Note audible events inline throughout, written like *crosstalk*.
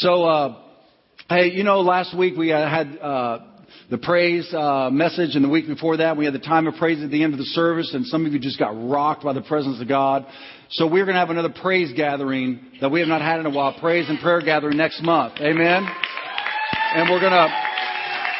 So, uh, hey, you know, last week we uh, had uh, the praise uh, message, and the week before that we had the time of praise at the end of the service, and some of you just got rocked by the presence of God. So we're going to have another praise gathering that we have not had in a while, praise and prayer gathering next month. Amen. And we're going to.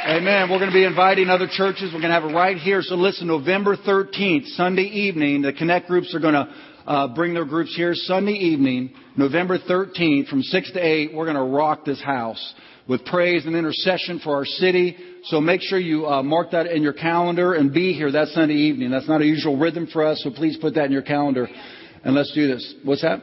Amen. We're going to be inviting other churches. We're going to have it right here. So listen, November 13th, Sunday evening, the Connect groups are going to uh, bring their groups here Sunday evening, November 13th, from 6 to 8. We're going to rock this house with praise and intercession for our city. So make sure you uh, mark that in your calendar and be here that Sunday evening. That's not a usual rhythm for us, so please put that in your calendar and let's do this. What's that?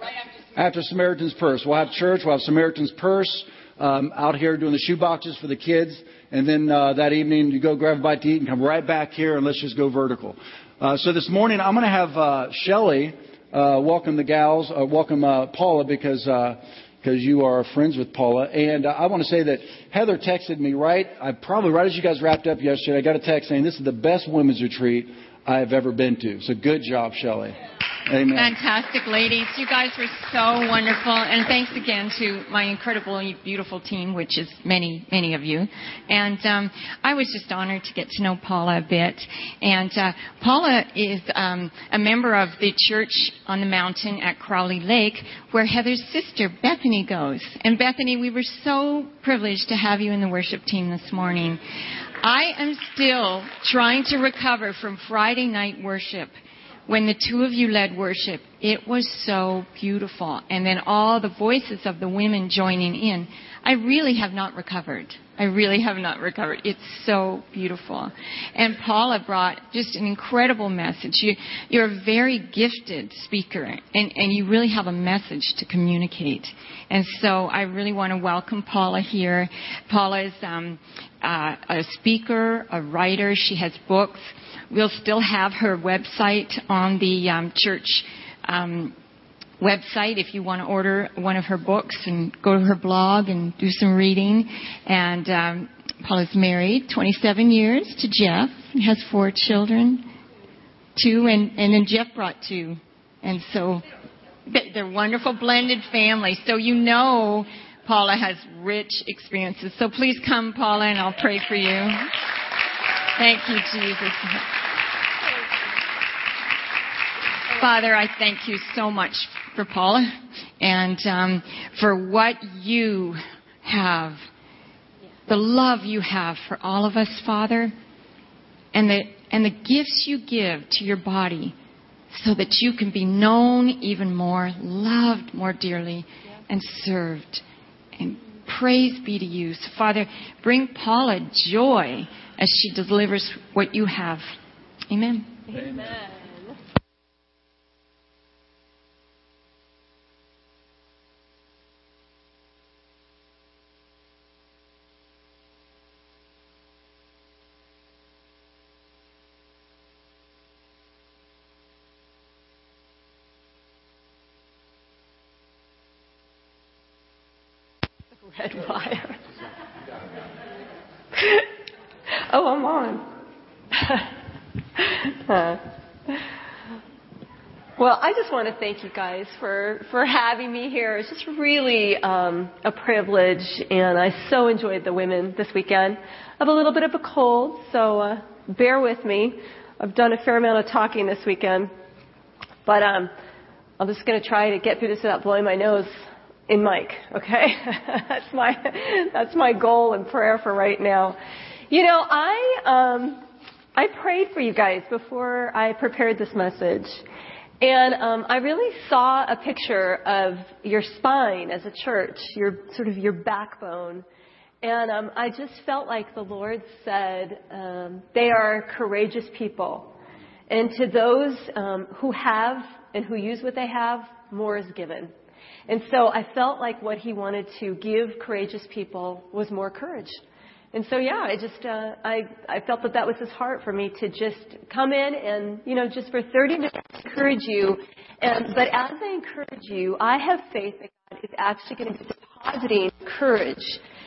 Right after, after Samaritan's Purse. We'll have church. We'll have Samaritan's Purse um, out here doing the shoe boxes for the kids. And then uh, that evening, you go grab a bite to eat and come right back here, and let's just go vertical. Uh, so this morning, I'm going to have uh, Shelly uh, welcome the gals, uh, welcome uh, Paula because because uh, you are friends with Paula. And uh, I want to say that Heather texted me right, I probably right as you guys wrapped up yesterday. I got a text saying this is the best women's retreat I have ever been to. So good job, Shelly. Amen. Fantastic, ladies. You guys were so wonderful. And thanks again to my incredibly beautiful team, which is many, many of you. And um, I was just honored to get to know Paula a bit. And uh, Paula is um, a member of the church on the mountain at Crowley Lake, where Heather's sister, Bethany, goes. And Bethany, we were so privileged to have you in the worship team this morning. I am still trying to recover from Friday night worship when the two of you led worship, it was so beautiful. And then all the voices of the women joining in. I really have not recovered. I really have not recovered. It's so beautiful. And Paula brought just an incredible message. You, you're a very gifted speaker, and, and you really have a message to communicate. And so I really want to welcome Paula here. Paula is um, uh, a speaker, a writer. She has books. We'll still have her website on the um, church um, website if you want to order one of her books and go to her blog and do some reading. And um, Paula's married 27 years to Jeff and has four children, two, and, and then Jeff brought two. And so they're wonderful blended family. So you know Paula has rich experiences. So please come, Paula, and I'll pray for you. Thank you, Jesus. Father, I thank you so much for Paula and um, for what you have, the love you have for all of us, Father, and the, and the gifts you give to your body so that you can be known even more, loved more dearly, and served. And praise be to you. So, Father, bring Paula joy as she delivers what you have. Amen. Amen. Red wire. oh, I'm on. uh, well, I just want to thank you guys for, for having me here. It's just really um, a privilege, and I so enjoyed the women this weekend. I have a little bit of a cold, so uh, bear with me. I've done a fair amount of talking this weekend, but um, I'm just going to try to get through this without blowing my nose in mic, okay? *laughs* that's my that's my goal and prayer for right now. You know, I um I prayed for you guys before I prepared this message. And um, I really saw a picture of your spine as a church, your sort of your backbone. And um, I just felt like the Lord said, um, they are courageous people. And to those um, who have and who use what they have, more is given. And so I felt like what he wanted to give courageous people was more courage. And so yeah, I just uh, I I felt that that was his heart for me to just come in and you know just for 30 minutes encourage you. And but as I encourage you, I have faith that God is actually going to be depositing courage.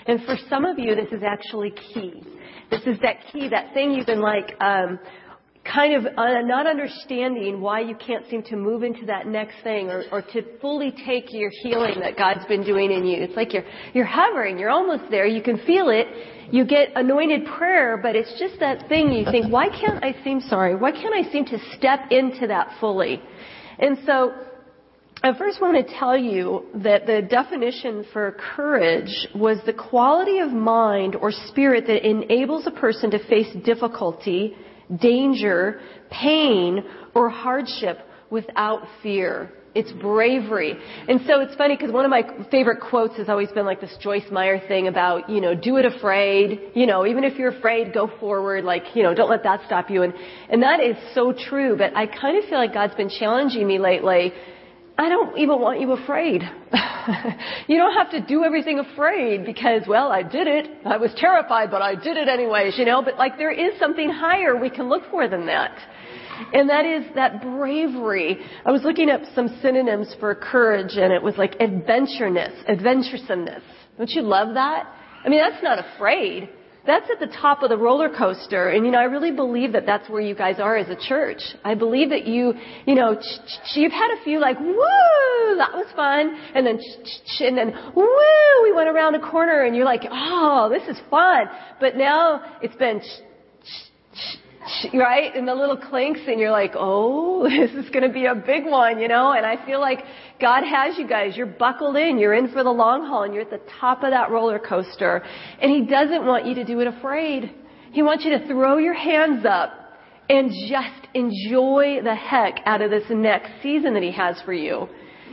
And for some of you, this is actually key. This is that key, that thing you've been like, um, kind of uh, not understanding why you can't seem to move into that next thing or, or to fully take your healing that God's been doing in you. It's like you're, you're hovering, you're almost there, you can feel it, you get anointed prayer, but it's just that thing you think, why can't I seem sorry? Why can't I seem to step into that fully? And so, I first want to tell you that the definition for courage was the quality of mind or spirit that enables a person to face difficulty danger, pain, or hardship without fear. It's bravery. And so it's funny because one of my favorite quotes has always been like this Joyce Meyer thing about, you know, do it afraid. You know, even if you're afraid, go forward. Like, you know, don't let that stop you. And, and that is so true. But I kind of feel like God's been challenging me lately. I don't even want you afraid. *laughs* you don't have to do everything afraid because, well, I did it. I was terrified, but I did it anyways, you know. But like there is something higher we can look for than that. And that is that bravery. I was looking up some synonyms for courage and it was like adventureness, adventuresomeness. Don't you love that? I mean, that's not afraid. That's at the top of the roller coaster. And, you know, I really believe that that's where you guys are as a church. I believe that you, you know, you've had a few like, woo, that was fun. And then, and then, woo, we went around a corner and you're like, oh, this is fun. But now it's been, *laughs* right? And the little clinks and you're like, oh, *laughs* this is going to be a big one, you know? And I feel like God has you guys. You're buckled in. You're in for the long haul and you're at the top of that roller coaster. And He doesn't want you to do it afraid. He wants you to throw your hands up and just enjoy the heck out of this next season that He has for you.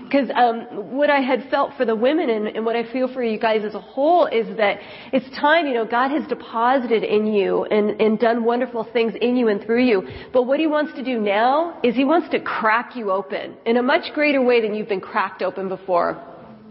Because um, what I had felt for the women and, and what I feel for you guys as a whole is that it's time, you know, God has deposited in you and, and done wonderful things in you and through you. But what He wants to do now is He wants to crack you open in a much greater way than you've been cracked open before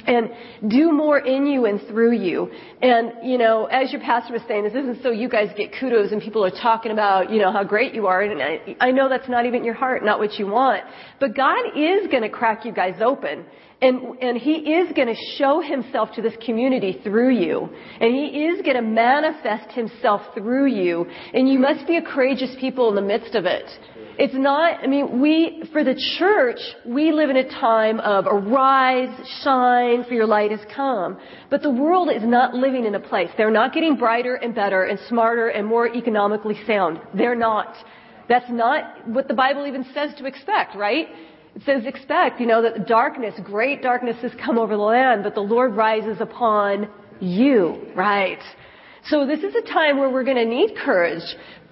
and do more in you and through you. And, you know, as your pastor was saying, this isn't so you guys get kudos and people are talking about, you know, how great you are. And I, I know that's not even your heart, not what you want. But God is going to crack you guys open. And, and He is going to show Himself to this community through you. And He is going to manifest Himself through you. And you must be a courageous people in the midst of it. It's not, I mean, we, for the church, we live in a time of arise, shine, for your light has come. But the world is not living in a place. They're not getting brighter and better and smarter and more economically sound. They're not. That's not what the Bible even says to expect, right? It says expect, you know, that darkness, great darkness has come over the land, but the Lord rises upon you, right? So this is a time where we're going to need courage,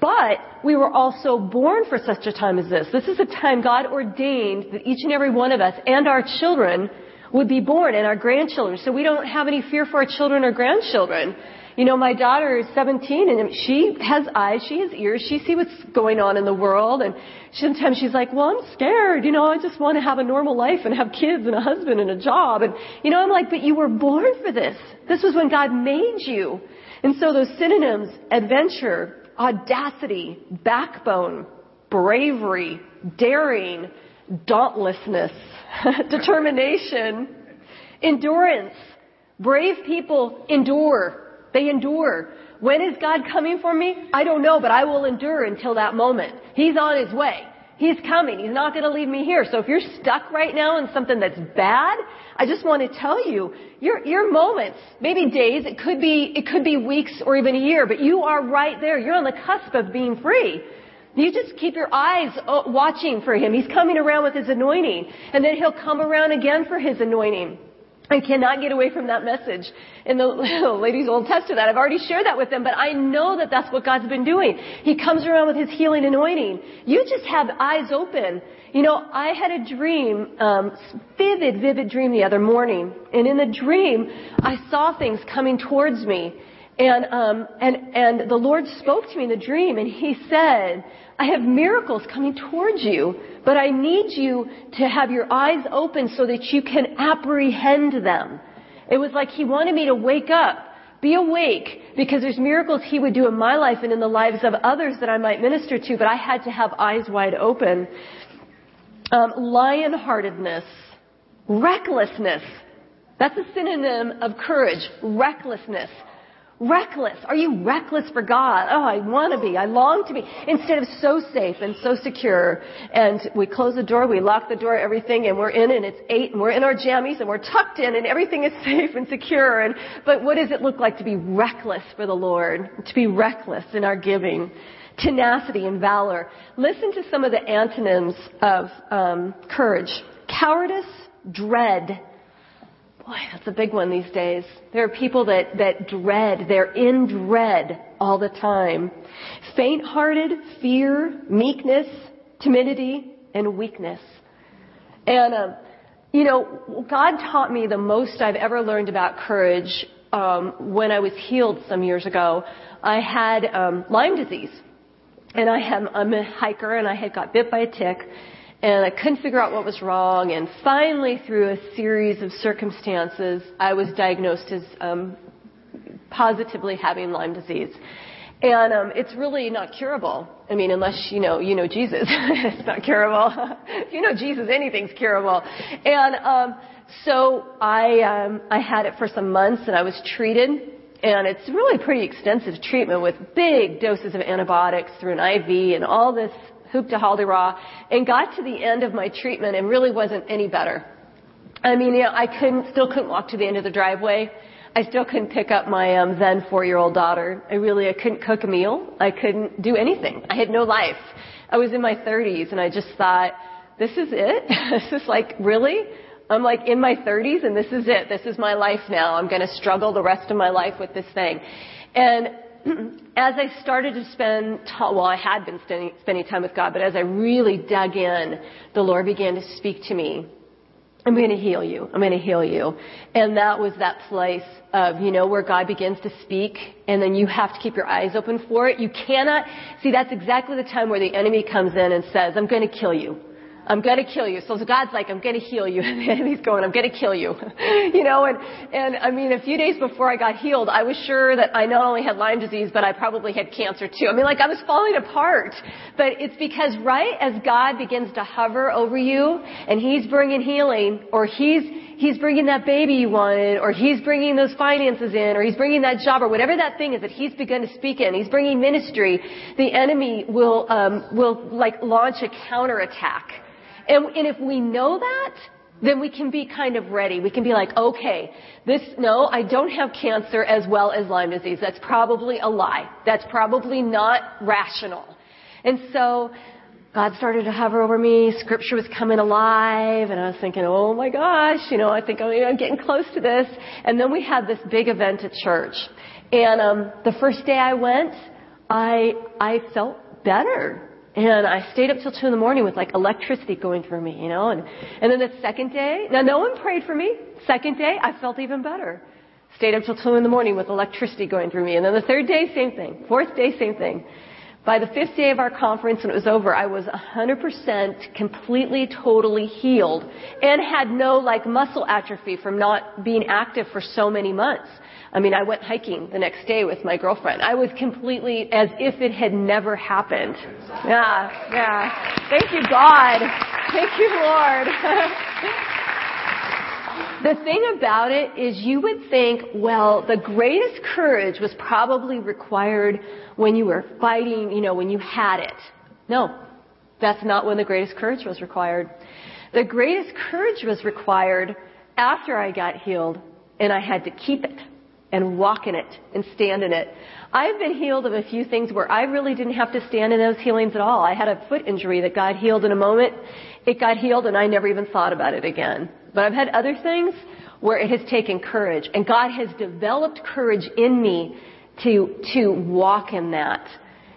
but we were also born for such a time as this. This is a time God ordained that each and every one of us and our children would be born and our grandchildren. So we don't have any fear for our children or grandchildren. You know, my daughter is 17 and she has eyes, she has ears, she sees what's going on in the world and sometimes she's like, well, I'm scared, you know, I just want to have a normal life and have kids and a husband and a job. And, you know, I'm like, but you were born for this. This was when God made you. And so those synonyms, adventure, audacity, backbone, bravery, daring, dauntlessness, *laughs* determination, endurance. Brave people endure. They endure. When is God coming for me? I don't know, but I will endure until that moment. He's on his way. He's coming. He's not going to leave me here. So if you're stuck right now in something that's bad, I just want to tell you, your, your moments, maybe days, it could be, it could be weeks or even a year, but you are right there. You're on the cusp of being free. You just keep your eyes uh, watching for him. He's coming around with his anointing. And then he'll come around again for his anointing. I cannot get away from that message. And the *laughs* ladies to that. I've already shared that with them, but I know that that's what God's been doing. He comes around with His healing anointing. You just have eyes open. You know, I had a dream, um, vivid, vivid dream the other morning, and in the dream, I saw things coming towards me, and um, and and the Lord spoke to me in the dream, and He said, I have miracles coming towards you, but I need you to have your eyes open so that you can apprehend them. It was like he wanted me to wake up, be awake, because there's miracles he would do in my life and in the lives of others that I might minister to, but I had to have eyes wide open. Um, lionheartedness, recklessness. That's a synonym of courage, recklessness. Reckless. Are you reckless for God? Oh, I want to be. I long to be. Instead of so safe and so secure. And we close the door, we lock the door, everything, and we're in and it's eight and we're in our jammies and we're tucked in and everything is *laughs* safe and secure. And, but what does it look like to be reckless for the Lord? To be reckless in our giving. Tenacity and valor. Listen to some of the antonyms of um, courage. Cowardice, dread, Boy, that's a big one these days. There are people that, that dread, they're in dread all the time. Faint hearted, fear, meekness, timidity, and weakness. And, um, you know, God taught me the most I've ever learned about courage um, when I was healed some years ago. I had um, Lyme disease. And I had, I'm a hiker and I had got bit by a tick and I couldn't figure out what was wrong. And finally, through a series of circumstances, I was diagnosed as um, positively having Lyme disease. And um, it's really not curable. I mean, unless you know you know Jesus, *laughs* it's not curable. if you know Jesus, anything's curable. And um, so I um, I had it for some months, and I was treated. And it's really pretty extensive treatment with big doses of antibiotics through an IV and all this hoop to haldy raw, and got to the end of my treatment and really wasn't any better. I mean, you know, I couldn't, still couldn't walk to the end of the driveway. I still couldn't pick up my um, then four-year-old daughter. I really, I couldn't cook a meal. I couldn't do anything. I had no life. I was in my 30s, and I just thought, this is it. *laughs* this is like really. I'm like in my 30s, and this is it. This is my life now. I'm going to struggle the rest of my life with this thing. And *clears throat* as I started to spend, well, I had been spending, spending time with God, but as I really dug in, the Lord began to speak to me. I'm going to heal you. I'm going to heal you. And that was that place of, you know, where God begins to speak and then you have to keep your eyes open for it. You cannot, see, that's exactly the time where the enemy comes in and says, I'm going to kill you. I'm going to kill you. So God's like, I'm going to heal you. *laughs* And he's going, I'm going to kill you. *laughs* you know, and, and I mean, a few days before I got healed, I was sure that I not only had Lyme disease, but I probably had cancer too. I mean, like I was falling apart. But it's because right as God begins to hover over you and he's bringing healing or he's, he's bringing that baby you wanted or he's bringing those finances in or he's bringing that job or whatever that thing is that he's begun to speak in, he's bringing ministry, the enemy will, um, will like launch a counterattack and, and if we know that, then we can be kind of ready. We can be like, okay, this, no, I don't have cancer as well as Lyme disease. That's probably a lie. That's probably not rational. And so, God started to hover over me. Scripture was coming alive, and I was thinking, oh my gosh, you know, I think I'm getting close to this. And then we had this big event at church. And um, the first day I went, I I felt better. And I stayed up till two in the morning with like electricity going through me, you know, and, and then the second day, now no one prayed for me. Second day, I felt even better. Stayed up till two in the morning with electricity going through me. And then the third day, same thing. Fourth day, same thing. By the fifth day of our conference, when it was over, I was 100% completely, totally healed and had no like muscle atrophy from not being active for so many months. I mean, I went hiking the next day with my girlfriend. I was completely as if it had never happened. Yeah, yeah. Thank you, God. Thank you, Lord. *laughs* the thing about it is you would think, well, the greatest courage was probably required when you were fighting, you know, when you had it. No, that's not when the greatest courage was required. The greatest courage was required after I got healed and I had to keep it and walk in it and stand in it. I've been healed of a few things where I really didn't have to stand in those healings at all. I had a foot injury that God healed in a moment. It got healed and I never even thought about it again. But I've had other things where it has taken courage and God has developed courage in me to, to walk in that.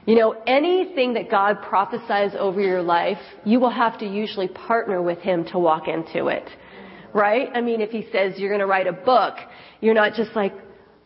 You know, anything that God prophesies over your life, you will have to usually partner with Him to walk into it. Right? I mean, if He says you're going to write a book, you're not just like,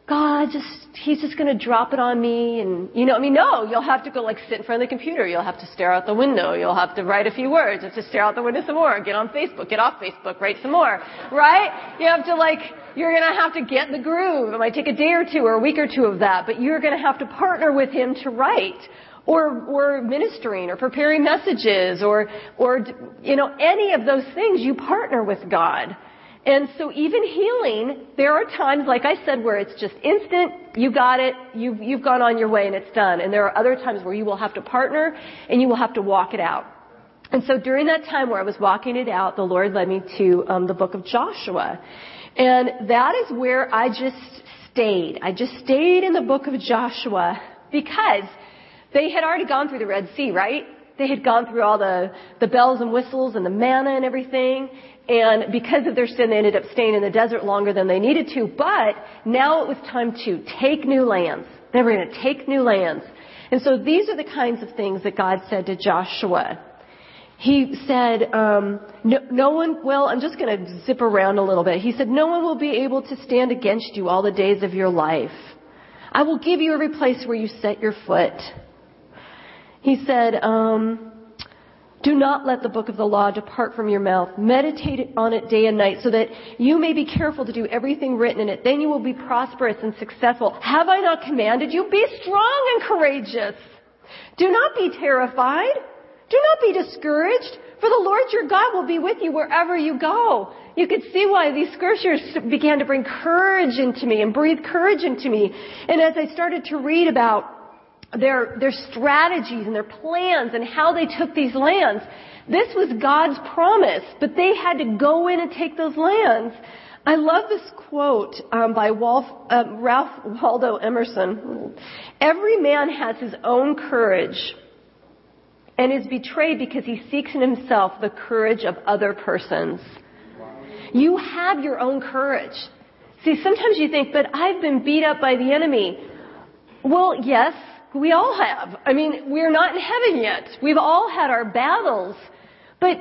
God, just, he's just going to drop it on me. And, you know, I mean, no, you'll have to go like sit in front of the computer. You'll have to stare out the window. You'll have to write a few words. You have to stare out the window some more. Get on Facebook. Get off Facebook. Write some more. Right? You have to like, you're going to have to get the groove. It might take a day or two or a week or two of that, but you're going to have to partner with him to write. Or, or ministering or preparing messages or, or, you know, any of those things you partner with God. And so even healing, there are times, like I said, where it's just instant, you got it, you've, you've gone on your way and it's done. And there are other times where you will have to partner and you will have to walk it out. And so during that time where I was walking it out, the Lord led me to um, the book of Joshua. And that is where I just stayed. I just stayed in the book of Joshua because they had already gone through the Red Sea, right? They had gone through all the, the bells and whistles and the manna and everything. And because of their sin, they ended up staying in the desert longer than they needed to. But now it was time to take new lands. They were going to take new lands. And so these are the kinds of things that God said to Joshua. He said, um, no, no one, well, I'm just going to zip around a little bit. He said, no one will be able to stand against you all the days of your life. I will give you every place where you set your foot. He said, um, do not let the book of the law depart from your mouth. Meditate on it day and night so that you may be careful to do everything written in it. Then you will be prosperous and successful. Have I not commanded you? Be strong and courageous. Do not be terrified. Do not be discouraged, for the Lord your God will be with you wherever you go. You could see why these scriptures began to bring courage into me and breathe courage into me. And as I started to read about their, their strategies and their plans and how they took these lands. This was God's promise, but they had to go in and take those lands. I love this quote um, by Wolf, um, Ralph Waldo Emerson. Every man has his own courage and is betrayed because he seeks in himself the courage of other persons. You have your own courage. See, sometimes you think, but I've been beat up by the enemy. Well, yes, we all have. I mean, we're not in heaven yet. We've all had our battles. But,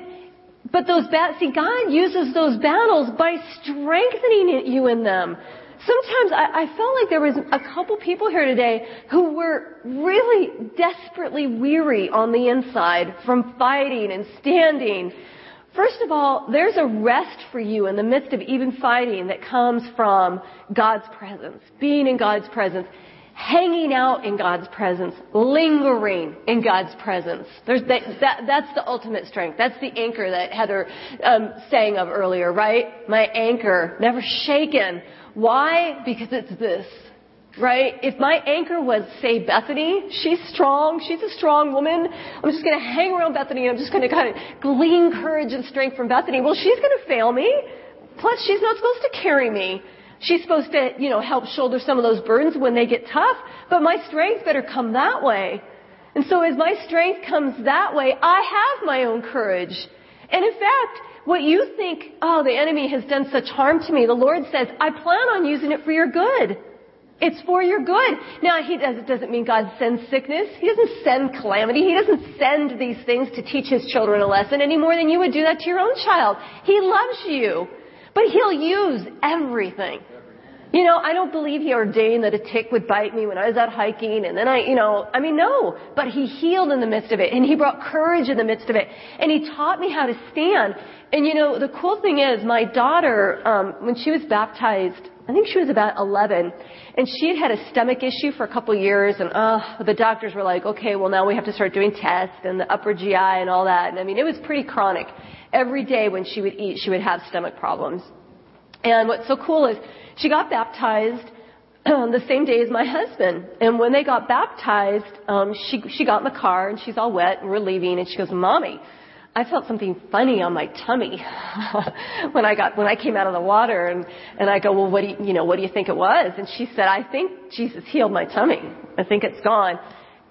but those battles, see, God uses those battles by strengthening you in them. Sometimes I, I felt like there was a couple people here today who were really desperately weary on the inside from fighting and standing. First of all, there's a rest for you in the midst of even fighting that comes from God's presence, being in God's presence hanging out in God's presence, lingering in God's presence. There's that, that, that's the ultimate strength. That's the anchor that Heather um, sang of earlier, right? My anchor, never shaken. Why? Because it's this. Right? If my anchor was, say, Bethany, she's strong, she's a strong woman. I'm just going to hang around Bethany and I'm just going to kind of glean courage and strength from Bethany. Well, she's going to fail me. Plus, she's not supposed to carry me. She's supposed to, you know, help shoulder some of those burdens when they get tough, but my strength better come that way. And so as my strength comes that way, I have my own courage. And in fact, what you think, oh, the enemy has done such harm to me, the Lord says, I plan on using it for your good. It's for your good. Now, he does, it doesn't mean God sends sickness. He doesn't send calamity. He doesn't send these things to teach his children a lesson any more than you would do that to your own child. He loves you. But he'll use everything. You know, I don't believe he ordained that a tick would bite me when I was out hiking and then I, you know, I mean, no. But he healed in the midst of it and he brought courage in the midst of it and he taught me how to stand. And you know, the cool thing is my daughter, um, when she was baptized, I think she was about 11 and she had had a stomach issue for a couple years and, uh, the doctors were like, okay, well now we have to start doing tests and the upper GI and all that. And I mean, it was pretty chronic. Every day when she would eat, she would have stomach problems. And what's so cool is she got baptized *clears throat* the same day as my husband. And when they got baptized, um, she she got in the car and she's all wet and we're leaving and she goes, "Mommy, I felt something funny on my tummy *laughs* when I got when I came out of the water." And and I go, "Well, what do you you know what do you think it was?" And she said, "I think Jesus healed my tummy. I think it's gone."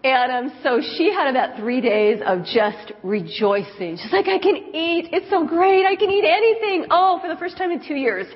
And um, so she had about three days of just rejoicing. She's like, I can eat. It's so great. I can eat anything. Oh, for the first time in two years,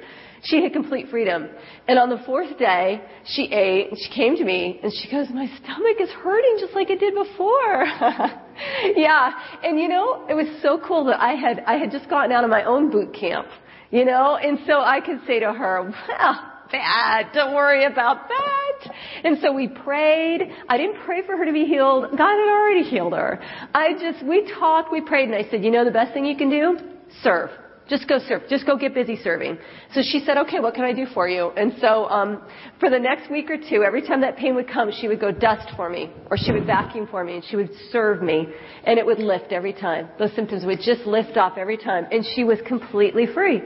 she had complete freedom. And on the fourth day, she ate and she came to me and she goes, my stomach is hurting just like it did before. *laughs* yeah. And you know, it was so cool that I had, I had just gotten out of my own boot camp, you know, and so I could say to her, well, bad. Don't worry about that. And so we prayed. I didn't pray for her to be healed. God had already healed her. I just, we talked, we prayed, and I said, you know the best thing you can do? Serve. Just go serve. Just go get busy serving. So she said, okay, what can I do for you? And so, um, for the next week or two, every time that pain would come, she would go dust for me, or she would vacuum for me, and she would serve me, and it would lift every time. Those symptoms would just lift off every time, and she was completely free.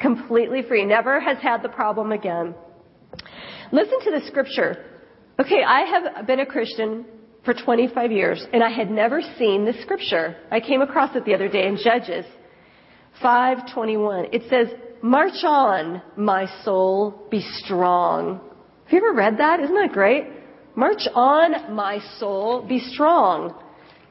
Completely free. Never has had the problem again. Listen to the scripture. Okay, I have been a Christian for 25 years and I had never seen this scripture. I came across it the other day in Judges 5:21. It says, "March on, my soul, be strong." Have you ever read that? Isn't that great? March on, my soul, be strong.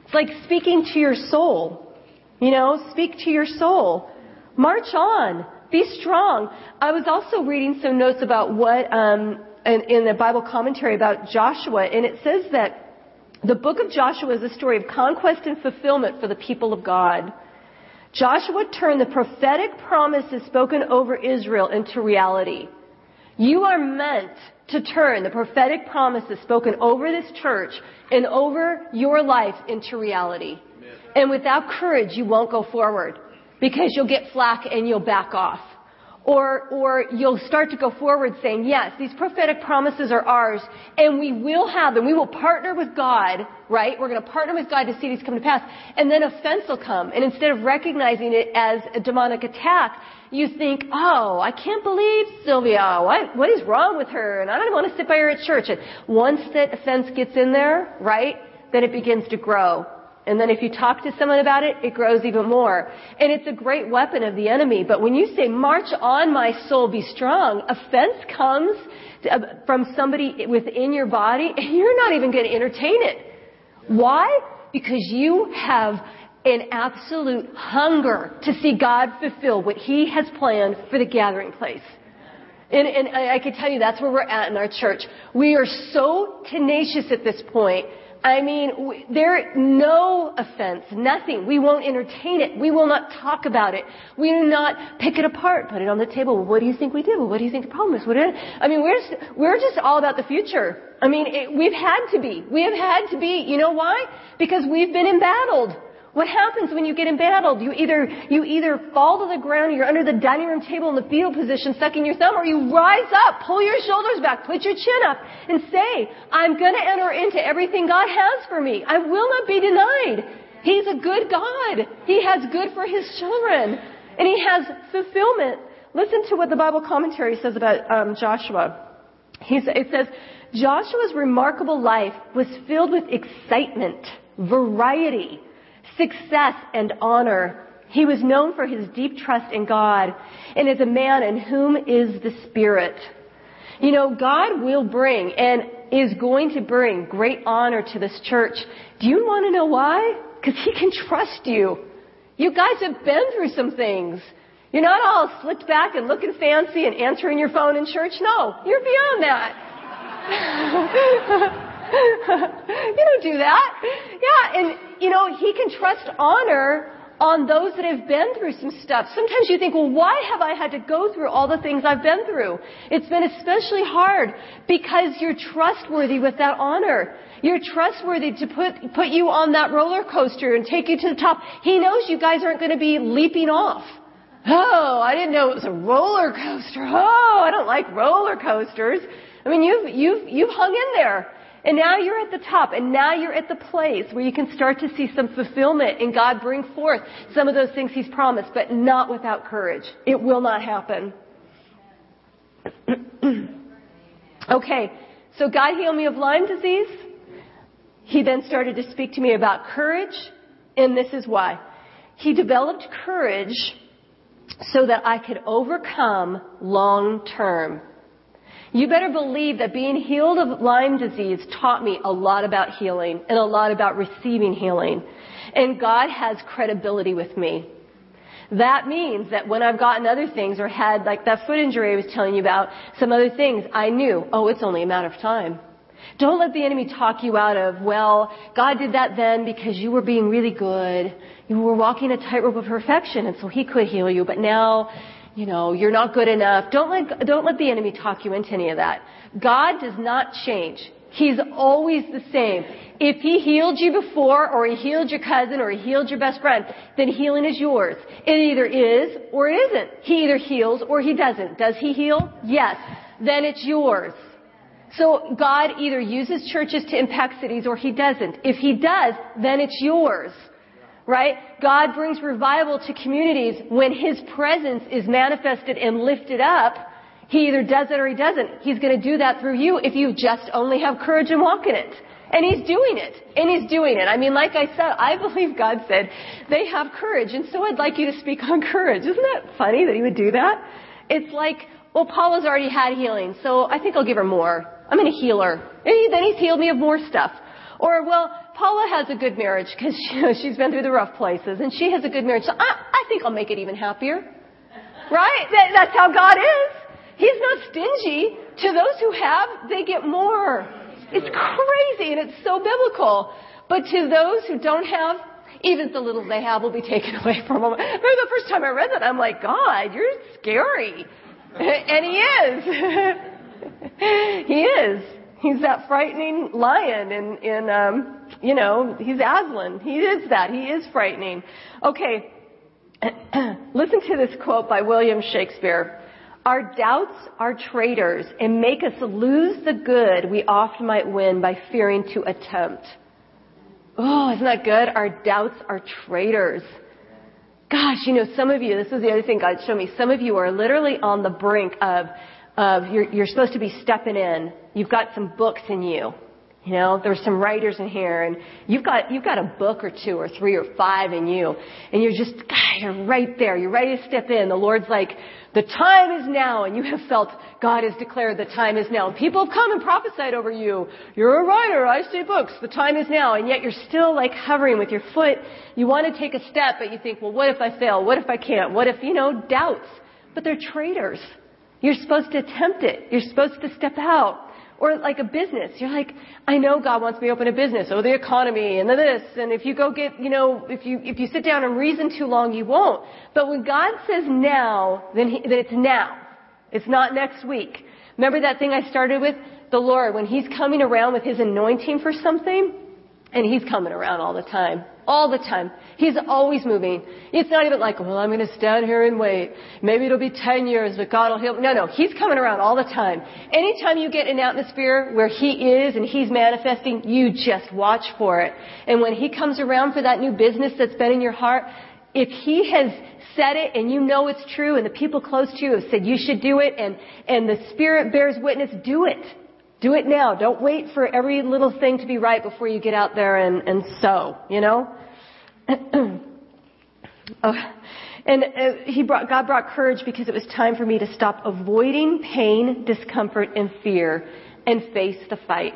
It's like speaking to your soul. You know, speak to your soul. March on. Be strong. I was also reading some notes about what, um, in, in the Bible commentary about Joshua, and it says that the book of Joshua is a story of conquest and fulfillment for the people of God. Joshua turned the prophetic promises spoken over Israel into reality. You are meant to turn the prophetic promises spoken over this church and over your life into reality. And without courage, you won't go forward because you'll get flack and you'll back off. Or, or you'll start to go forward saying, yes, these prophetic promises are ours and we will have them. We will partner with God, right? We're going to partner with God to see these come to pass. And then offense will come. And instead of recognizing it as a demonic attack, you think, oh, I can't believe Sylvia. What, what is wrong with her? And I don't want to sit by her at church. And once that offense gets in there, right, then it begins to grow. And then if you talk to someone about it, it grows even more. And it's a great weapon of the enemy. But when you say, march on my soul, be strong, offense comes uh, from somebody within your body *laughs* and you're not even going to entertain it. Why? Because you have an absolute hunger to see God fulfill what He has planned for the gathering place. And, and I can tell you that's where we're at in our church. We are so tenacious at this point. I mean, there, no offense, nothing. We won't entertain it. We will not talk about it. We do not pick it apart, put it on the table. Well, what do you think we did? Well, what do you think the problem is? What I mean, we're just, we're just all about the future. I mean, it, we've had to be. We have had to be. You know why? Because we've been embattled. What happens when you get embattled? You either, you either fall to the ground, you're under the dining room table in the fetal position, sucking your thumb, or you rise up, pull your shoulders back, put your chin up, and say, I'm gonna enter into everything God has for me. I will not be denied. He's a good God. He has good for His children. And He has fulfillment. Listen to what the Bible commentary says about um, Joshua. He's, it says, Joshua's remarkable life was filled with excitement, variety, success, and honor. He was known for his deep trust in God and is a man in whom is the Spirit. You know, God will bring and is going to bring great honor to this church. Do you want to know why? Because He can trust you. You guys have been through some things. You're not all slicked back and looking fancy and answering your phone in church. No, you're beyond that. *laughs* you don't do that. Yeah, and you know, he can trust honor on those that have been through some stuff. Sometimes you think, well, why have I had to go through all the things I've been through? It's been especially hard because you're trustworthy with that honor. You're trustworthy to put, put you on that roller coaster and take you to the top. He knows you guys aren't going to be leaping off. Oh, I didn't know it was a roller coaster. Oh, I don't like roller coasters. I mean, you've, you've, you've hung in there. And now you're at the top, and now you're at the place where you can start to see some fulfillment and God bring forth some of those things He's promised, but not without courage. It will not happen. *clears throat* okay, so God healed me of Lyme disease. He then started to speak to me about courage, and this is why. He developed courage so that I could overcome long term you better believe that being healed of Lyme disease taught me a lot about healing and a lot about receiving healing. And God has credibility with me. That means that when I've gotten other things or had like that foot injury I was telling you about, some other things, I knew, oh, it's only a matter of time. Don't let the enemy talk you out of, well, God did that then because you were being really good. You were walking a tightrope of perfection and so he could heal you, but now you know, you're not good enough. Don't let, don't let the enemy talk you into any of that. God does not change. He's always the same. If he healed you before, or he healed your cousin, or he healed your best friend, then healing is yours. It either is or it isn't. He either heals or he doesn't. Does he heal? Yes. Then it's yours. So God either uses churches to impact cities or he doesn't. If he does, then it's yours right? God brings revival to communities when His presence is manifested and lifted up. He either does it or He doesn't. He's going to do that through you if you just only have courage and walk in it. And He's doing it. And He's doing it. I mean, like I said, I believe God said they have courage. And so I'd like you to speak on courage. Isn't that funny that He would do that? It's like, well, Paula's already had healing, so I think I'll give her more. I'm going to heal her. And he, then He's healed me of more stuff. Or, well, Paula has a good marriage because *laughs* you know, she's been through the rough places and she has a good marriage. So I, I think I'll make it even happier. Right? That, that's how God is. He's not stingy. To those who have, they get more. It's crazy and it's so biblical. But to those who don't have, even the little they have will be taken *laughs* away from them. Remember the first time I read that, I'm like, God, you're scary. *laughs* and He is. he is. He's that frightening lion in, in um, you know, he's Aslan. He is that. He is frightening. Okay. *clears throat* Listen to this quote by William Shakespeare. Our doubts are traitors and make us lose the good we oft might win by fearing to attempt. Oh, isn't that good? Our doubts are traitors. Gosh, you know, some of you, this is the other thing God showed me, some of you are literally on the brink of of you're, you're supposed to be stepping in. You've got some books in you. You know, there's some writers in here and you've got, you've got a book or two or three or five in you and you're just, God, you're right there. You're ready to step in. The Lord's like, the time is now and you have felt God has declared the time is now. People have come and prophesied over you. You're a writer. I say books. The time is now. And yet you're still like hovering with your foot. You want to take a step, but you think, well, what if I fail? What if I can't? What if, you know, doubts? But they're traitors. You're supposed to attempt it. You're supposed to step out. Or like a business. You're like, I know God wants me to open a business. Oh, the economy and the this. And if you go get, you know, if you, if you sit down and reason too long, you won't. But when God says now, then, he, then it's now. It's not next week. Remember that thing I started with? The Lord, when He's coming around with His anointing for something, and He's coming around all the time. All the time. He's always moving. It's not even like, well, I'm going to stand here and wait. Maybe it'll be 10 years, but God will heal. No, no. He's coming around all the time. Anytime you get an atmosphere where He is and He's manifesting, you just watch for it. And when He comes around for that new business that's been in your heart, if He has said it and you know it's true and the people close to you have said you should do it and, and the Spirit bears witness, do it. Do it now. Don't wait for every little thing to be right before you get out there and, and sow, you know? *coughs* oh, and uh, he brought, God brought courage because it was time for me to stop avoiding pain, discomfort, and fear and face the fight.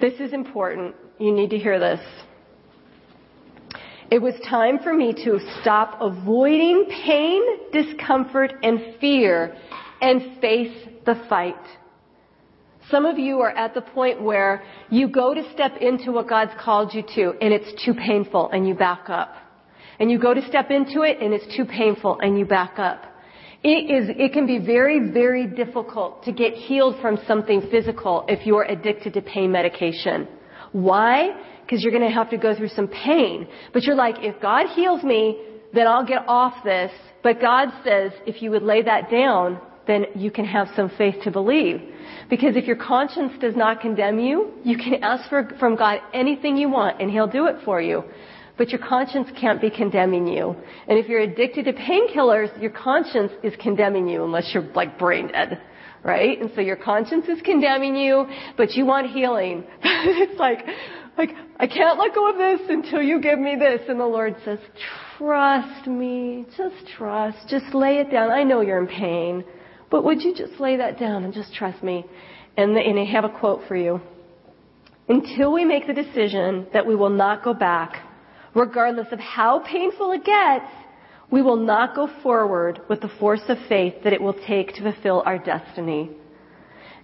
This is important. You need to hear this. It was time for me to stop avoiding pain, discomfort, and fear and face the fight. Some of you are at the point where you go to step into what God's called you to and it's too painful and you back up. And you go to step into it and it's too painful and you back up. It is, it can be very, very difficult to get healed from something physical if you're addicted to pain medication. Why? Because you're going to have to go through some pain. But you're like, if God heals me, then I'll get off this. But God says, if you would lay that down, then you can have some faith to believe. Because if your conscience does not condemn you, you can ask for, from God anything you want and He'll do it for you. But your conscience can't be condemning you. And if you're addicted to painkillers, your conscience is condemning you unless you're like brain dead. Right? And so your conscience is condemning you, but you want healing. *laughs* it's like, like, I can't let go of this until you give me this. And the Lord says, trust me. Just trust. Just lay it down. I know you're in pain. But would you just lay that down and just trust me? And, the, and I have a quote for you. Until we make the decision that we will not go back, regardless of how painful it gets, we will not go forward with the force of faith that it will take to fulfill our destiny.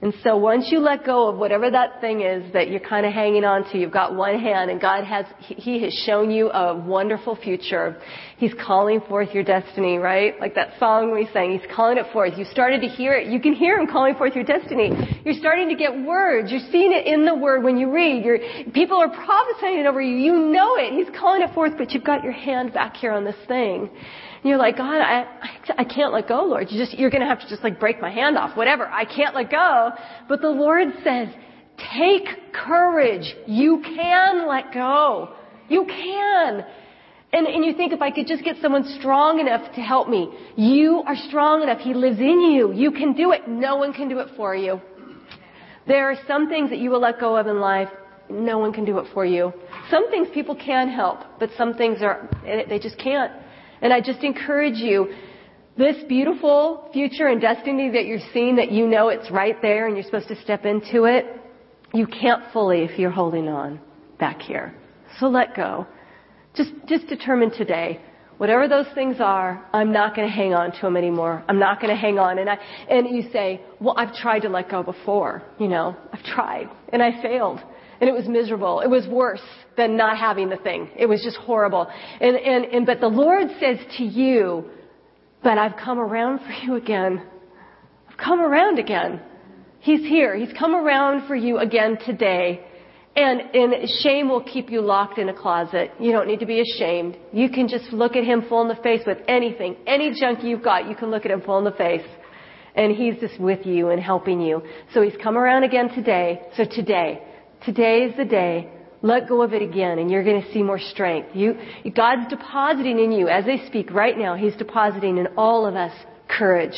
And so once you let go of whatever that thing is that you're kind of hanging on to, you've got one hand and God has, He has shown you a wonderful future. He's calling forth your destiny, right? Like that song we sang, He's calling it forth. You started to hear it. You can hear Him calling forth your destiny. You're starting to get words. You're seeing it in the Word when you read. You're, people are prophesying it over you. You know it. He's calling it forth, but you've got your hand back here on this thing. And you're like, God, I, I can't let go, Lord. You just, you're going to have to just like break my hand off, whatever. I can't let go. But the Lord says, take courage. You can let go. You can. And, and you think if I could just get someone strong enough to help me. You are strong enough. He lives in you. You can do it. No one can do it for you. There are some things that you will let go of in life. No one can do it for you. Some things people can help, but some things are, they just can't. And I just encourage you, this beautiful future and destiny that you're seeing that you know it's right there and you're supposed to step into it, you can't fully if you're holding on back here. So let go. Just, just determine today, whatever those things are, I'm not going to hang on to them anymore. I'm not going to hang on. And I, and you say, well, I've tried to let go before. You know, I've tried and I failed and it was miserable. It was worse than not having the thing. It was just horrible. And, and, and, but the Lord says to you, but I've come around for you again. I've come around again. He's here. He's come around for you again today. And, and shame will keep you locked in a closet. You don't need to be ashamed. You can just look at him full in the face with anything. Any junk you've got, you can look at him full in the face. And he's just with you and helping you. So he's come around again today. So today, Today is the day. Let go of it again and you're going to see more strength. You, God's depositing in you as I speak right now. He's depositing in all of us courage.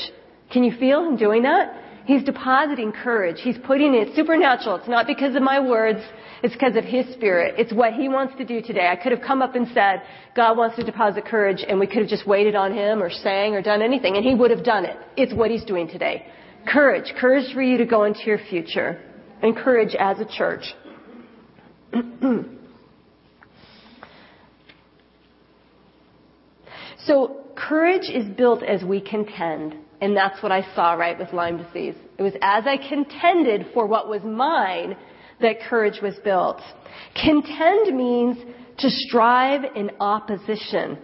Can you feel Him doing that? He's depositing courage. He's putting it supernatural. It's not because of my words. It's because of His Spirit. It's what He wants to do today. I could have come up and said, God wants to deposit courage and we could have just waited on Him or sang or done anything and He would have done it. It's what He's doing today. Courage. Courage for you to go into your future and courage as a church. *clears throat* so courage is built as we contend. And that's what I saw, right, with Lyme disease. It was as I contended for what was mine that courage was built. Contend means to strive in opposition,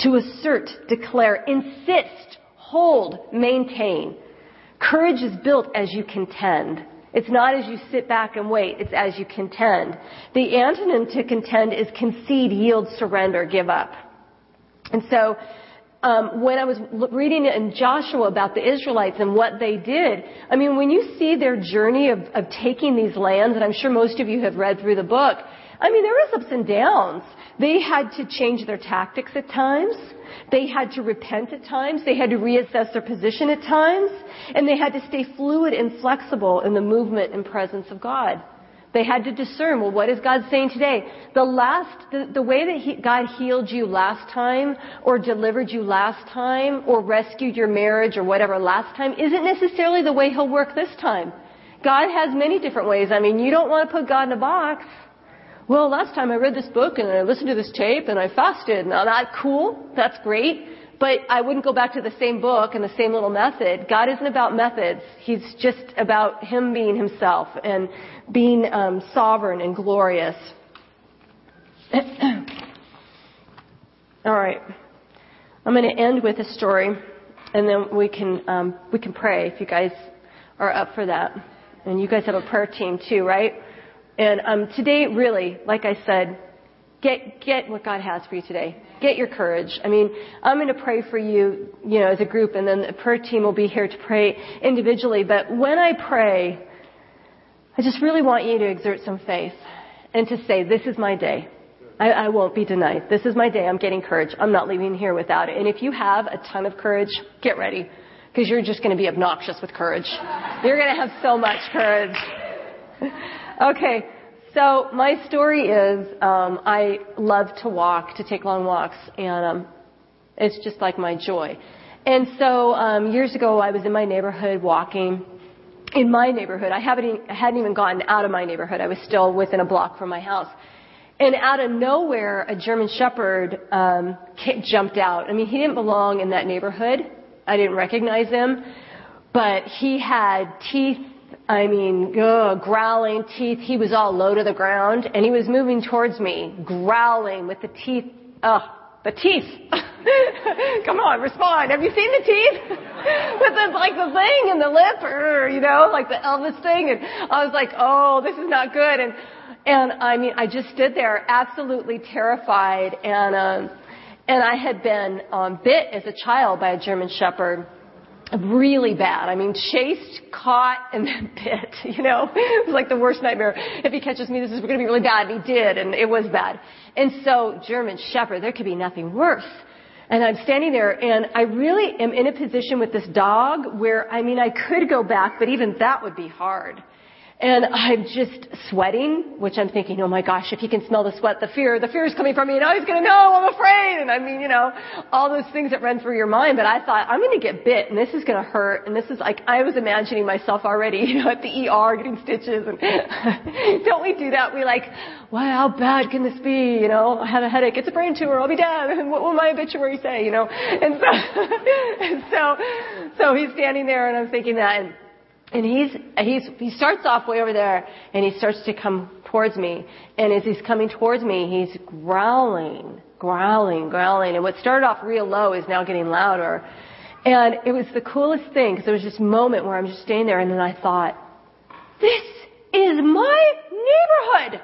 to assert, declare, insist, hold, maintain. Courage is built as you contend. It's not as you sit back and wait, it's as you contend. The antonym to contend is concede, yield, surrender, give up. And so, um, when I was reading in Joshua about the Israelites and what they did, I mean, when you see their journey of, of taking these lands, and I'm sure most of you have read through the book, I mean, there was ups and downs. They had to change their tactics at times. They had to repent at times. They had to reassess their position at times. And they had to stay fluid and flexible in the movement and presence of God. They had to discern, well, what is God saying today? The last, the, the way that he, God healed you last time, or delivered you last time, or rescued your marriage, or whatever last time, isn't necessarily the way He'll work this time. God has many different ways. I mean, you don't want to put God in a box. Well, last time I read this book and I listened to this tape and I fasted. Now that's cool. That's great. But I wouldn't go back to the same book and the same little method. God isn't about methods. He's just about Him being Himself and being um, sovereign and glorious. *clears throat* All right. I'm going to end with a story, and then we can um, we can pray if you guys are up for that. And you guys have a prayer team too, right? And um, today, really, like I said, get get what God has for you today. Get your courage. I mean, I'm going to pray for you, you know, as a group, and then the prayer team will be here to pray individually. But when I pray, I just really want you to exert some faith and to say, "This is my day. I, I won't be denied. This is my day. I'm getting courage. I'm not leaving here without it." And if you have a ton of courage, get ready, because you're just going to be obnoxious with courage. You're going to have so much courage. *laughs* Okay, so my story is um, I love to walk, to take long walks, and um, it's just like my joy. And so um, years ago, I was in my neighborhood walking. In my neighborhood, I, haven't, I hadn't even gotten out of my neighborhood. I was still within a block from my house. And out of nowhere, a German Shepherd um, jumped out. I mean, he didn't belong in that neighborhood. I didn't recognize him, but he had teeth I mean, ugh, growling teeth. He was all low to the ground and he was moving towards me, growling with the teeth. Ugh, the teeth. *laughs* Come on, respond. Have you seen the teeth? *laughs* with the, like the thing in the lip or, you know, like the Elvis thing. And I was like, oh, this is not good. And, and I mean, I just stood there absolutely terrified and, um, and I had been um, bit as a child by a German Shepherd really bad. I mean, chased, caught, and then *laughs* bit. You know, it was like the worst nightmare. If he catches me, this is going to be really bad. And he did, and it was bad. And so, German Shepherd, there could be nothing worse. And I'm standing there, and I really am in a position with this dog where, I mean, I could go back, but even that would be hard. And I'm just sweating, which I'm thinking, oh my gosh, if he can smell the sweat, the fear, the fear is coming from me, and oh, he's gonna know, I'm afraid. And I mean, you know, all those things that run through your mind. But I thought, I'm gonna get bit, and this is gonna hurt, and this is like, I was imagining myself already, *laughs* you know, at the ER getting stitches. And *laughs* don't we do that? We like, wow, how bad can this be? You know, I have a headache, it's a brain tumor, I'll be dead. *laughs* And what will my obituary say? You know, and so, and so, so he's standing there, and I'm thinking that, and and he's, he's, he starts off way over there and he starts to come towards me. And as he's coming towards me, he's growling, growling, growling. And what started off real low is now getting louder. And it was the coolest thing because there was this moment where I'm just standing there and then I thought, this is my neighborhood.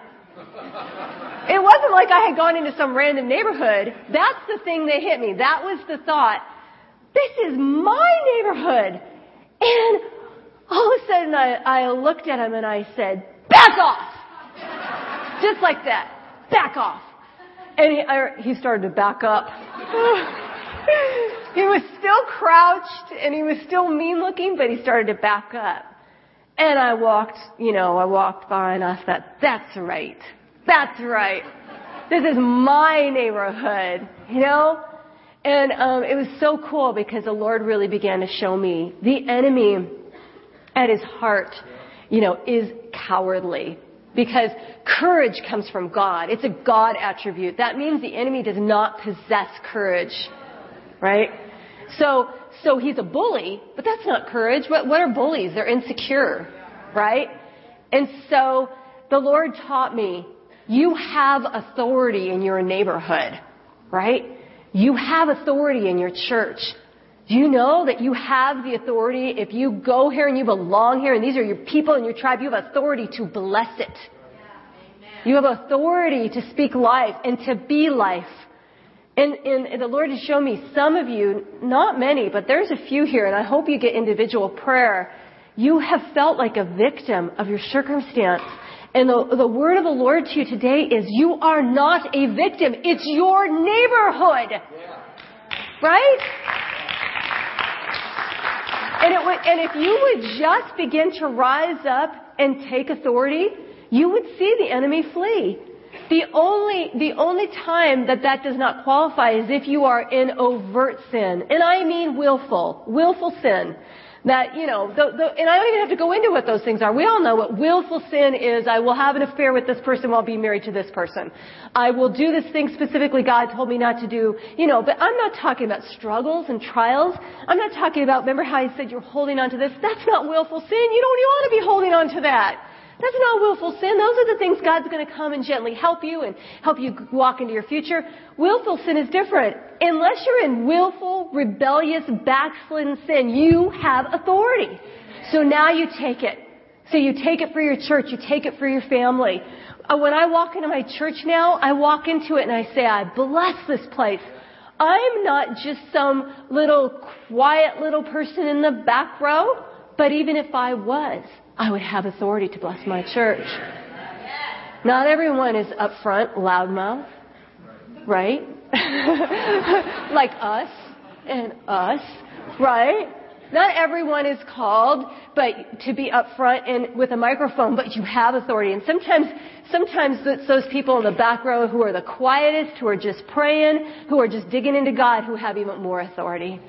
it wasn't like I had gone into some random neighborhood. That's the thing that hit me. That was the thought. This is my neighborhood. And all of a sudden I, I looked at him and I said, back off! Just like that. Back off. And he, I, he started to back up. *sighs* he was still crouched and he was still mean looking, but he started to back up. And I walked, you know, I walked by and I thought, that's right. That's right. This is my neighborhood, you know? And um, it was so cool because the Lord really began to show me the enemy at his heart, you know, is cowardly. Because courage comes from God. It's a God attribute. That means the enemy does not possess courage. Right? So, so he's a bully, but that's not courage. What, what are bullies? They're insecure. Right? And so the Lord taught me, you have authority in your neighborhood. Right? You have authority in your church. Do you know that you have the authority if you go here and you belong here and these are your people and your tribe, you have authority to bless it. You have authority to speak life and to be life. And, and, the Lord has shown me some of you, not many, but there's a few here, and I hope you get individual prayer. You have felt like a victim of your circumstance. And the, the word of the Lord to you today is you are not a victim. It's your neighborhood. Right? And, it would, and if you would just begin to rise up and take authority, you would see the enemy flee. The only, the only time that that does not qualify is if you are in overt sin. And I mean willful, willful sin that, you know, the, the, and I don't even have to go into what those things are. We all know what willful sin is. I will have an affair with this person while being married to this person. I will do this thing specifically God told me not to do, you know, but I'm not talking about struggles and trials. I'm not talking about, remember how I said you're holding on to this? That's not willful sin. You don't even want to be holding on to that. That's not willful sin. Those are the things God's going to come and gently help you and help you walk into your future. Willful sin is different. Unless you're in willful, rebellious, backslidden sin, you have authority. So now you take it. So you take it for your church, you take it for your family. Uh, when I walk into my church now, I walk into it and I say, I bless this place. I'm not just some little quiet little person in the back row, but even if I was, I would have authority to bless my church. Not everyone is up front, loudmouth, right? *laughs* like us and us, right? Not everyone is called, but to be up front and with a microphone, but you have authority. And sometimes, sometimes it's those people in the back row who are the quietest, who are just praying, who are just digging into God, who have even more authority.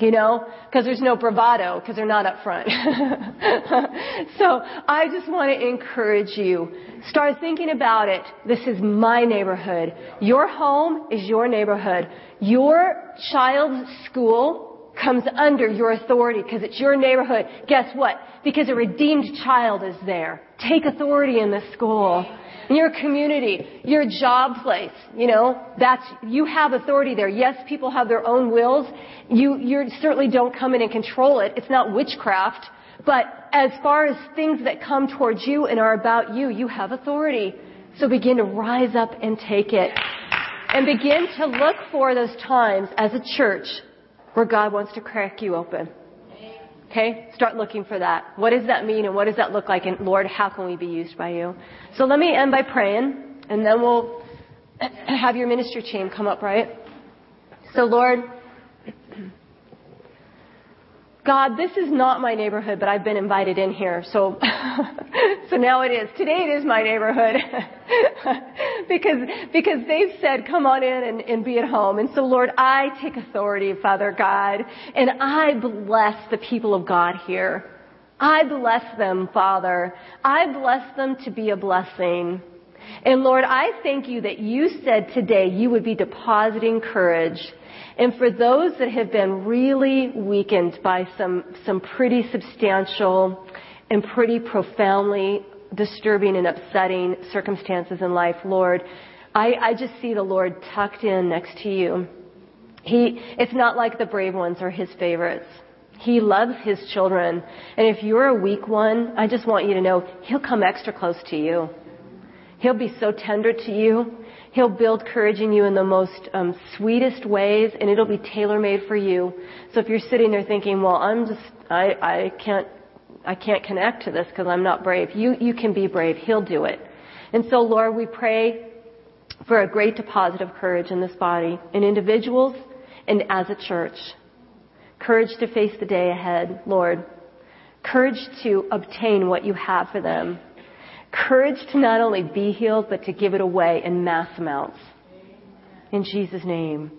You know, because there's no bravado, because they're not up front. *laughs* so I just want to encourage you. Start thinking about it. This is my neighborhood. Your home is your neighborhood. Your child's school comes under your authority because it's your neighborhood. Guess what? Because a redeemed child is there. Take authority in the school your community, your job place, you know, that's, you have authority there. Yes, people have their own wills. You, you certainly don't come in and control it. It's not witchcraft. But as far as things that come towards you and are about you, you have authority. So begin to rise up and take it. And begin to look for those times as a church where God wants to crack you open. Okay? Start looking for that. What does that mean and what does that look like? And Lord, how can we be used by you? So let me end by praying and then we'll *clears throat* have your ministry team come up, right? So Lord, God, this is not my neighborhood, but I've been invited in here. So, *laughs* so now it is. Today it is my neighborhood. *laughs* because, because they've said, come on in and, and be at home. And so Lord, I take authority, Father God, and I bless the people of God here. I bless them, Father. I bless them to be a blessing. And Lord, I thank you that you said today you would be depositing courage and for those that have been really weakened by some, some pretty substantial and pretty profoundly disturbing and upsetting circumstances in life, Lord, I, I just see the Lord tucked in next to you. He, it's not like the brave ones are his favorites. He loves his children. And if you're a weak one, I just want you to know he'll come extra close to you. He'll be so tender to you. He'll build courage in you in the most um, sweetest ways, and it'll be tailor made for you. So if you're sitting there thinking, "Well, I'm just, I, I can't, I can't connect to this because I'm not brave," you you can be brave. He'll do it. And so, Lord, we pray for a great deposit of courage in this body, in individuals, and as a church. Courage to face the day ahead, Lord. Courage to obtain what you have for them Courage to not only be healed, but to give it away in mass amounts. In Jesus' name.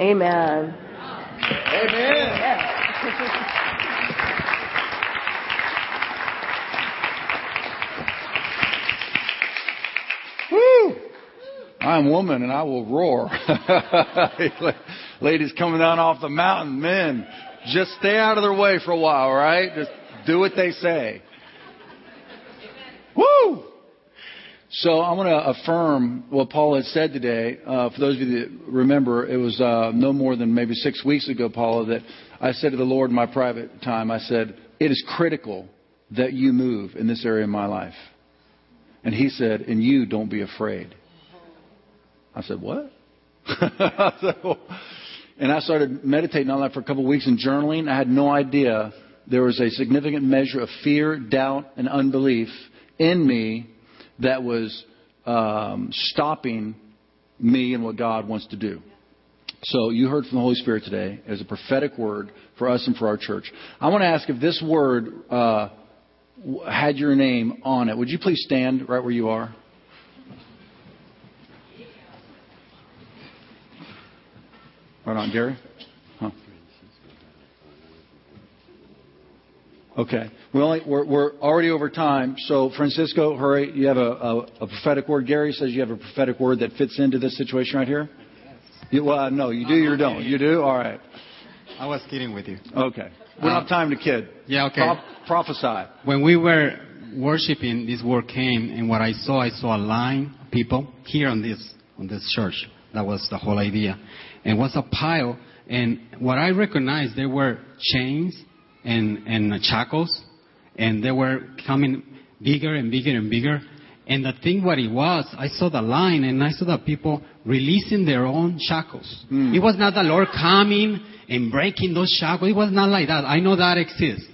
Amen. Amen. Woo! *laughs* I'm woman and I will roar. *laughs* Ladies coming down off the mountain, men, just stay out of their way for a while, right? Just do what they say. Woo! So I want to affirm what Paula has said today. Uh, for those of you that remember, it was uh, no more than maybe six weeks ago, Paula, that I said to the Lord in my private time, I said, it is critical that you move in this area of my life. And he said, and you don't be afraid. I said, what? *laughs* and I started meditating on that for a couple of weeks and journaling. I had no idea there was a significant measure of fear, doubt, and unbelief in me that was um, stopping me and what God wants to do. So you heard from the Holy Spirit today as a prophetic word for us and for our church. I want to ask if this word uh, had your name on it. Would you please stand right where you are? Right on, Gary. Okay. We only, we're, we're already over time. So, Francisco, hurry. You have a, prophetic word. Gary says you have a prophetic word that fits into this situation right here? Yes. You, well, no, you do, you don't. You do? All right. I was kidding with you. Okay. We don't uh, have time to kid. Yeah, okay. Pro- prophesy. When we were worshiping, this word came, and what I saw, I saw a line of people here on this, on this church. That was the whole idea. And was a pile, and what I recognized, there were chains, and, and shackles, and they were coming bigger and bigger and bigger. And the thing what it was, I saw the line and I saw the people releasing their own shackles. Mm. It was not the Lord coming and breaking those shackles. It was not like that. I know that exists.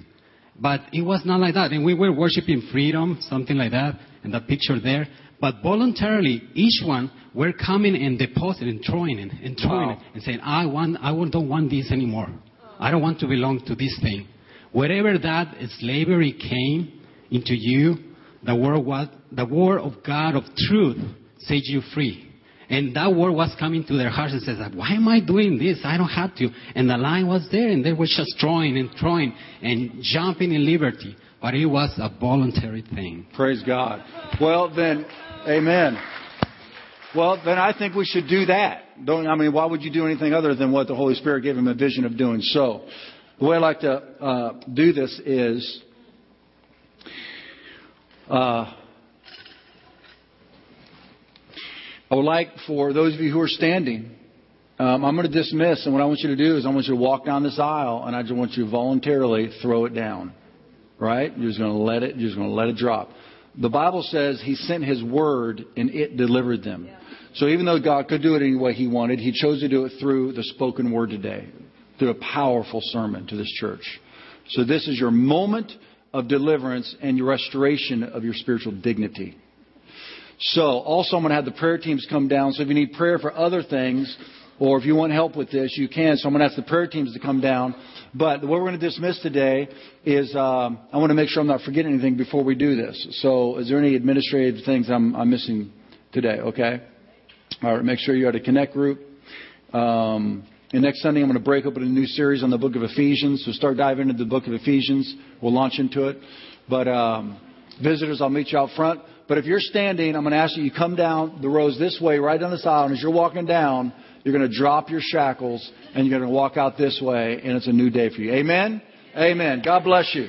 But it was not like that. And we were worshiping freedom, something like that, and the picture there. But voluntarily, each one were coming and depositing and throwing it and throwing wow. it and saying, I want, I don't want this anymore. I don't want to belong to this thing. Wherever that slavery came into you, the word, was, the word of God of truth set you free. And that word was coming to their hearts and says, why am I doing this? I don't have to. And the line was there and they were just throwing and throwing and jumping in liberty. But it was a voluntary thing. Praise God. Well then, amen. Well, then I think we should do that. Don't, I mean, why would you do anything other than what the Holy Spirit gave him a vision of doing? So, the way I like to uh, do this is uh, I would like for those of you who are standing, um, I'm going to dismiss, and what I want you to do is I want you to walk down this aisle, and I just want you to voluntarily throw it down. Right? You're just going to let it. You're just going to let it drop. The Bible says He sent His word, and it delivered them. So even though God could do it any way He wanted, He chose to do it through the spoken word today through a powerful sermon to this church. So this is your moment of deliverance and your restoration of your spiritual dignity. So also I'm going to have the prayer teams come down. So if you need prayer for other things, or if you want help with this, you can. So I'm going to ask the prayer teams to come down. But what we're going to dismiss today is um, I want to make sure I'm not forgetting anything before we do this. So is there any administrative things I'm, I'm missing today? Okay. All right. Make sure you're at a connect group. Um, and next Sunday, I'm going to break open a new series on the book of Ephesians. So start diving into the book of Ephesians. We'll launch into it. But um, visitors, I'll meet you out front. But if you're standing, I'm going to ask you, you come down the rows this way, right down this aisle. And as you're walking down, you're going to drop your shackles and you're going to walk out this way, and it's a new day for you. Amen? Amen. God bless you.